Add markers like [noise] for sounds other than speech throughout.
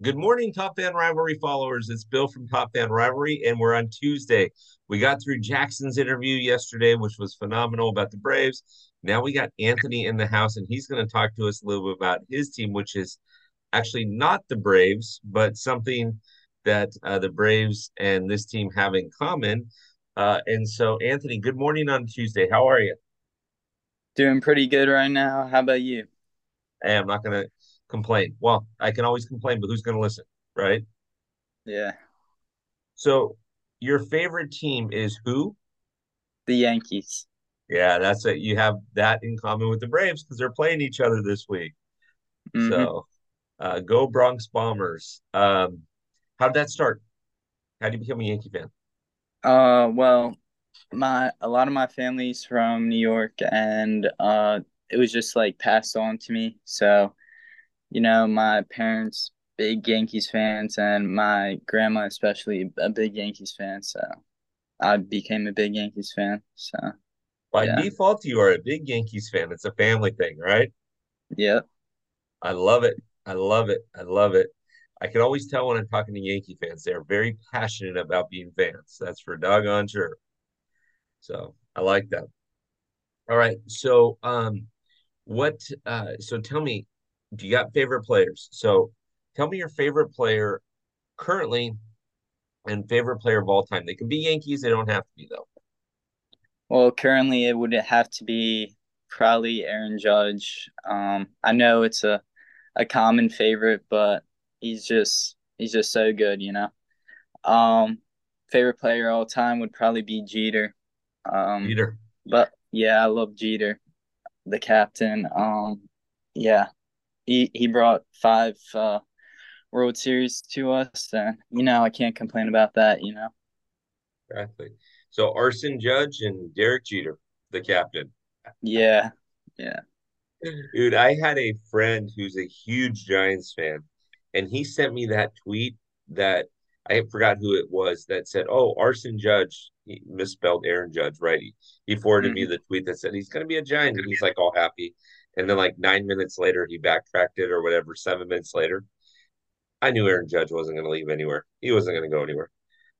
Good morning, Top Fan Rivalry followers. It's Bill from Top Fan Rivalry, and we're on Tuesday. We got through Jackson's interview yesterday, which was phenomenal about the Braves. Now we got Anthony in the house, and he's going to talk to us a little bit about his team, which is actually not the Braves, but something that uh, the Braves and this team have in common. Uh, and so, Anthony, good morning on Tuesday. How are you? Doing pretty good right now. How about you? Hey, I'm not going to complain. Well, I can always complain, but who's going to listen, right? Yeah. So, your favorite team is who? The Yankees. Yeah, that's it. You have that in common with the Braves because they're playing each other this week. hmm So, uh, go Bronx Bombers. Um, how did that start? How did you become a Yankee fan? Uh, well, my a lot of my family's from New York, and uh, it was just like passed on to me. So, you know, my parents big Yankees fans, and my grandma especially a big Yankees fan. So, I became a big Yankees fan. So, By yeah, default, you are a big Yankees fan. It's a family thing, right? yep, I love it. I love it. I love it. I can always tell when I'm talking to Yankee fans, they're very passionate about being fans. That's for doggone sure. So I like that. All right. So um what uh so tell me, you got favorite players? So tell me your favorite player currently and favorite player of all time. They can be Yankees, they don't have to be though. Well, currently it would have to be probably Aaron Judge. Um, I know it's a, a common favorite, but he's just he's just so good, you know. Um, favorite player all time would probably be Jeter. Um, Peter. but yeah, I love Jeter, the captain. Um, yeah, he he brought five uh, World Series to us, and you know I can't complain about that. You know. Exactly. So Arson Judge and Derek Jeter, the captain. Yeah, yeah. Dude, I had a friend who's a huge Giants fan, and he sent me that tweet that I forgot who it was that said, "Oh, Arson Judge." He misspelled Aaron Judge, right? He, he forwarded me hmm the tweet that said he's going to be a Giant, and he's like all happy. And then like nine minutes later, he backtracked it or whatever. Seven minutes later, I knew Aaron Judge wasn't going to leave anywhere. He wasn't going to go anywhere.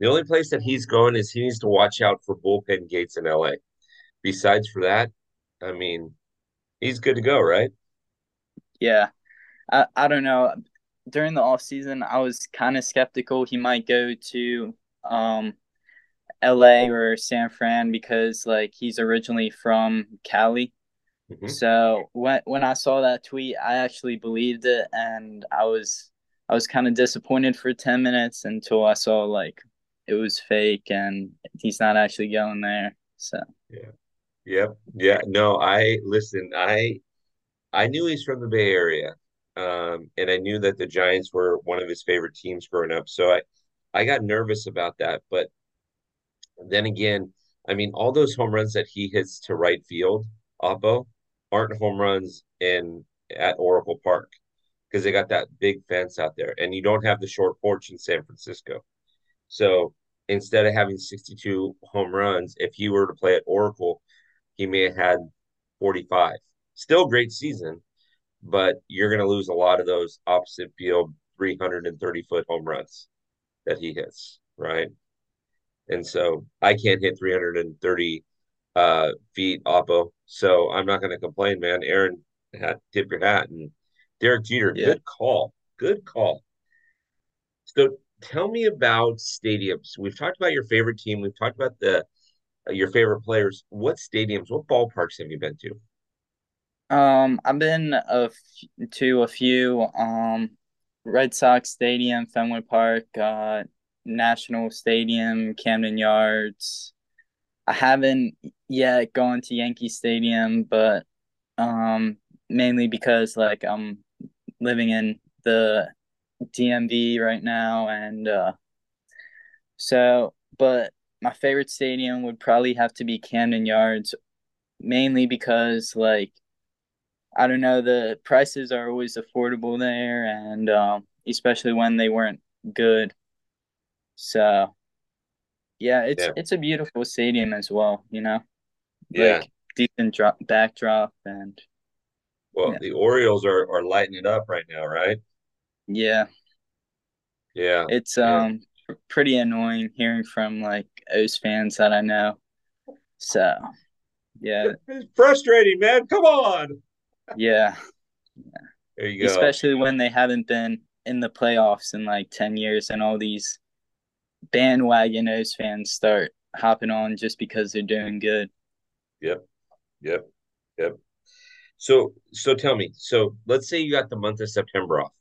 The only place that he's going is he needs to watch out for bullpen gates in LA. Besides for that, I mean, he's good to go, right? Yeah, I, I don't know. During the off season, I was kind of skeptical he might go to um LA or San Fran because like he's originally from Cali. Hmm So when when I saw that tweet, I actually believed it and I was I was kind of disappointed for 10 minutes until I saw like it was fake and he's not actually going there. So Yeah. Yep. Yeah. No, I listen, I I knew he's from the Bay Area. Um, and I knew that the Giants were one of his favorite teams growing up. So I I got nervous about that. But then again, I mean, all those home runs that he hits to right field, Oppo, aren't home runs in at Oracle Park because they got that big fence out there, and you don't have the short porch in San Francisco. So instead of having 62 home runs, if he were to play at Oracle, he may have had 45. Still great season, but you're going to lose a lot of those opposite field 330 foot home runs that he hits, right? And so I can't hit 330 uh, feet oppo. So I'm not going to complain, man. Aaron, hat, tip your hat. And Derek Jeter, yeah. good call. Good call. So tell me about stadiums. We've talked about your favorite team. We've talked about the uh, your favorite players. What stadiums, what ballparks have you been to? Um, I've been a f- to a few um Red Sox Stadium, Fenway Park, uh, National Stadium, Camden Yards. I haven't yet gone to Yankee Stadium, but um, mainly because like I'm living in the DMV right now, and uh, so. But my favorite stadium would probably have to be Camden Yards, mainly because like I don't know, the prices are always affordable there, and um, especially when they weren't good. So yeah, it's Yeah. it's a beautiful stadium as well. You know, Yeah. like decent drop backdrop and Well, Yeah. the Orioles are are lighting it up right now, right? Yeah. Yeah, It's yeah. um pretty annoying hearing from like O's fans that I know. So yeah, [laughs] It's frustrating, man. Come on. [laughs] yeah. There you go. Especially when they haven't been in the playoffs in like ten years and all these bandwagon O's fans start hopping on just because they're doing good. Yep, yep, yep. So, so tell me. So, let's say you got the month of September off.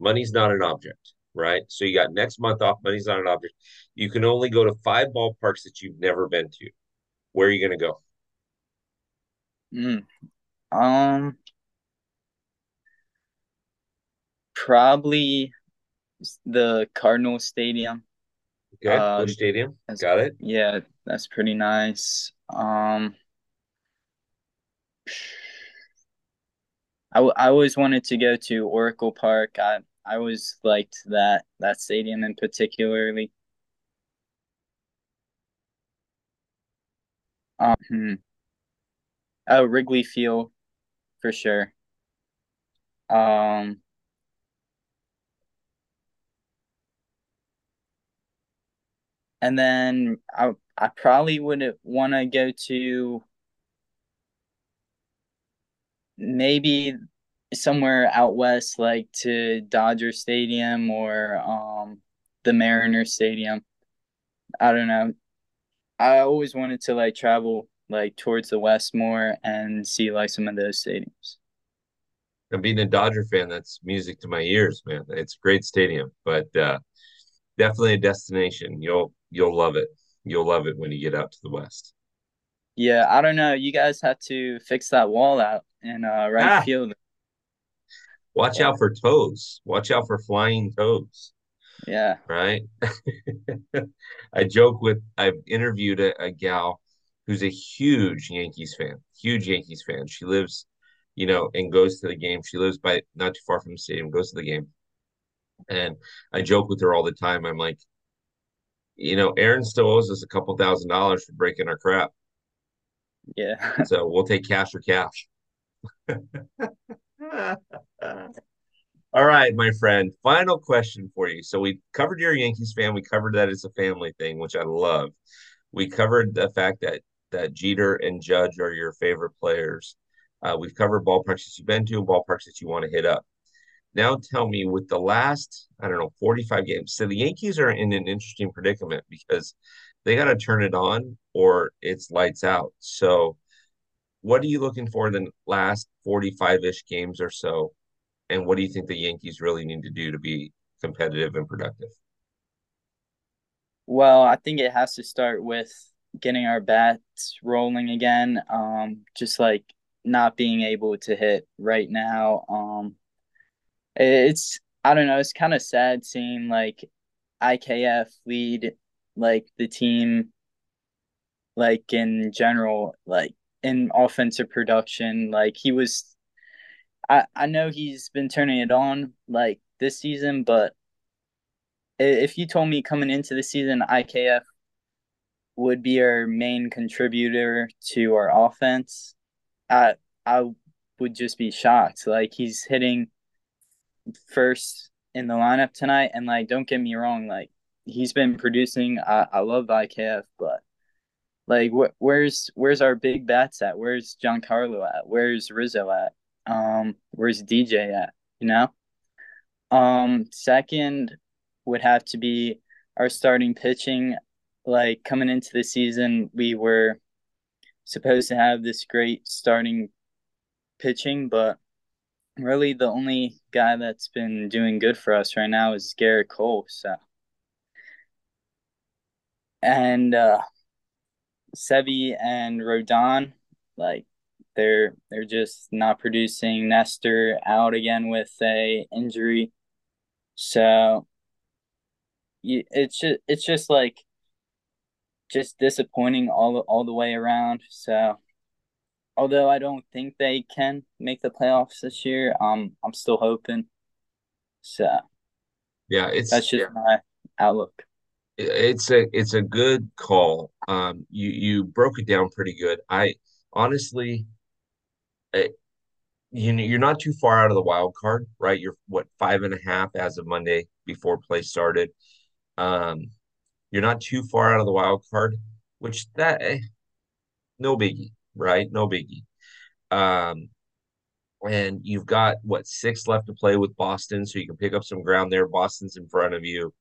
Money's not an object, right? So you got next month off. Money's not an object. You can only go to five ballparks that you've never been to. Where are you going to go? Mm. Um, probably the Cardinal Stadium. Okay, Uh, Busch Stadium. Got it. yeah, that's pretty nice. Um, I, I always wanted to go to Oracle Park. I I always liked that that stadium in particularly. Um, hmm. oh, Wrigley Field for sure. Um, and then I I probably would want to go to maybe somewhere out west, like to Dodger Stadium or um the Mariner Stadium. I don't know. I always wanted to like travel like towards the west more and see like some of those stadiums. And being a Dodger fan, that's music to my ears, man. It's a great stadium, but uh, definitely a destination. You'll you'll love it. You'll love it when you get out to the west. Yeah, I don't know. You guys have to fix that wall out in uh, right Ah, field. watch Yeah, out for toes. Watch out for flying toes. yeah, Right. [laughs] I joke with. I've interviewed a, a gal who's a huge Yankees fan. Huge Yankees fan. She lives, you know, and goes to the game. She lives by not too far from the stadium. Goes to the game, and I joke with her all the time. I'm like, you know, Aaron still owes us a couple thousand dollars for breaking our crap. yeah. [laughs] So we'll take cash or cash. [laughs] All right, my friend. Final question for you. So we covered your Yankees fan. We covered that it's a family thing, which I love. We covered the fact that that Jeter and Judge are your favorite players. Uh, we've covered ballparks that you've been to and ballparks that you want to hit up. Now tell me, with the last, I don't know, 45 games, so the Yankees are in an interesting predicament because they got to turn it on or it's lights out. So what are you looking for in the last 45-ish games or so? And what do you think the Yankees really need to do to be competitive and productive? Well, I think it has to start with getting our bats rolling again. Um, just like not being able to hit right now. Um, it's I don't know. It's kind of sad seeing like IKF lead like the team like in general like in offensive production. Like he was. I I know he's been turning it on like this season, but if you told me coming into the season IKF would be our main contributor to our offense, I I would just be shocked. Like he's hitting first in the lineup tonight, and like don't get me wrong, like he's been producing. I, I love IKF, but like wh- where's where's our big bats at? Where's Giancarlo at? Where's Rizzo at? Um, where's DJ at? You know. Um, second would have to be our starting pitching. Like coming into the season, we were supposed to have this great starting pitching, but really the only guy that's been doing good for us right now is Gerrit Cole. So and uh Sevi and Rodon, like they're they're just not producing. Nestor out again with a injury. So it's just it's just like just disappointing all all the way around. So although I don't think they can make the playoffs this year, um, I'm still hoping. So Yeah, it's that's just yeah. my outlook. It's a it's a good call. Um, you you broke it down pretty good. I honestly, I, you know, you're not too far out of the wild card, right? You're what five and a half as of Monday before play started. Um, you're not too far out of the wild card, which that eh, no biggie, right? No biggie. Um, and you've got what six left to play with Boston, so you can pick up some ground there. Boston's in front of you.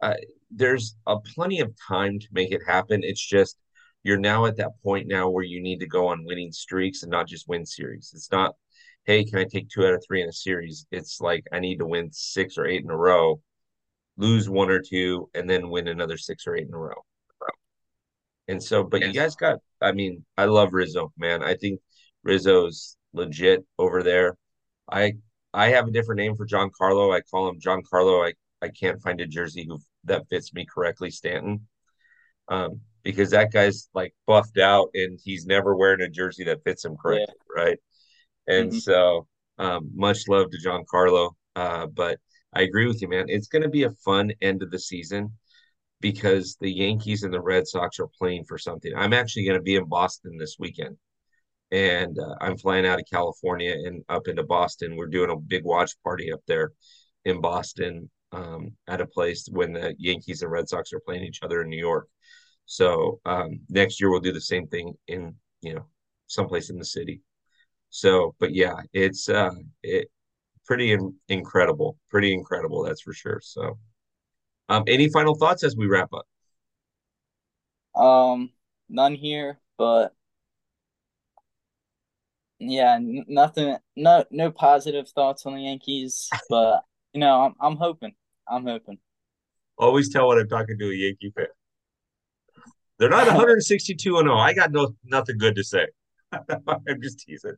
Uh, there's a plenty of time to make it happen. It's just you're now at that point now where you need to go on winning streaks and not just win series. It's not, hey, can I take two out of three in a series? It's like I need to win six or eight in a row, lose one or two, and then win another six or eight in a row. And so, but you guys got, I mean, I love Rizzo, man. I think Rizzo's legit over there. I I have a different name for Giancarlo. I call him Giancarlo. I I can't find a jersey who that fits me correctly, Stanton. Um, because that guy's like buffed out and he's never wearing a jersey that fits him correctly, yeah. right? And mm-hmm. so um, much love to Giancarlo. Uh, but I agree with you, man. It's going to be a fun end of the season because the Yankees and the Red Sox are playing for something. I'm actually going to be in Boston this weekend and uh, I'm flying out of California and up into Boston. We're doing a big watch party up there in Boston um, at a place when the Yankees and Red Sox are playing each other in New York. So um, next year we'll do the same thing in you know someplace in the city. So, but yeah, it's uh, it pretty in- incredible, pretty incredible. That's for sure. So, um, any final thoughts as we wrap up? Um, none here, but yeah, nothing, no, no positive thoughts on the Yankees, [laughs] but you know, I'm, I'm hoping, I'm hoping. Always tell when I'm talking to a Yankee fan. They're not 162 and 0. I got no nothing good to say. [laughs] I'm just teasing.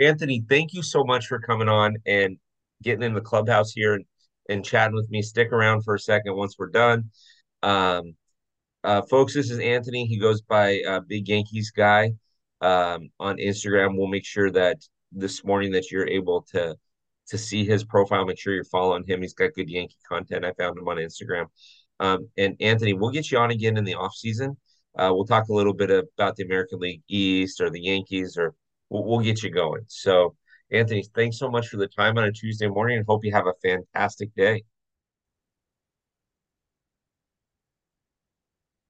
Anthony, thank you so much for coming on and getting in the clubhouse here and, and chatting with me. Stick around for a second once we're done. Um, uh, folks, this is Anthony. He goes by uh, Big Yankees Guy um, on Instagram. We'll make sure that this morning that you're able to to see his profile. Make sure you're following him. He's got good Yankee content. I found him on Instagram. Um, and Anthony, we'll get you on again in the off season. Uh, we'll talk a little bit about the American League East or the Yankees, or we'll, we'll get you going. So, Anthony, thanks so much for the time on a Tuesday morning, and hope you have a fantastic day.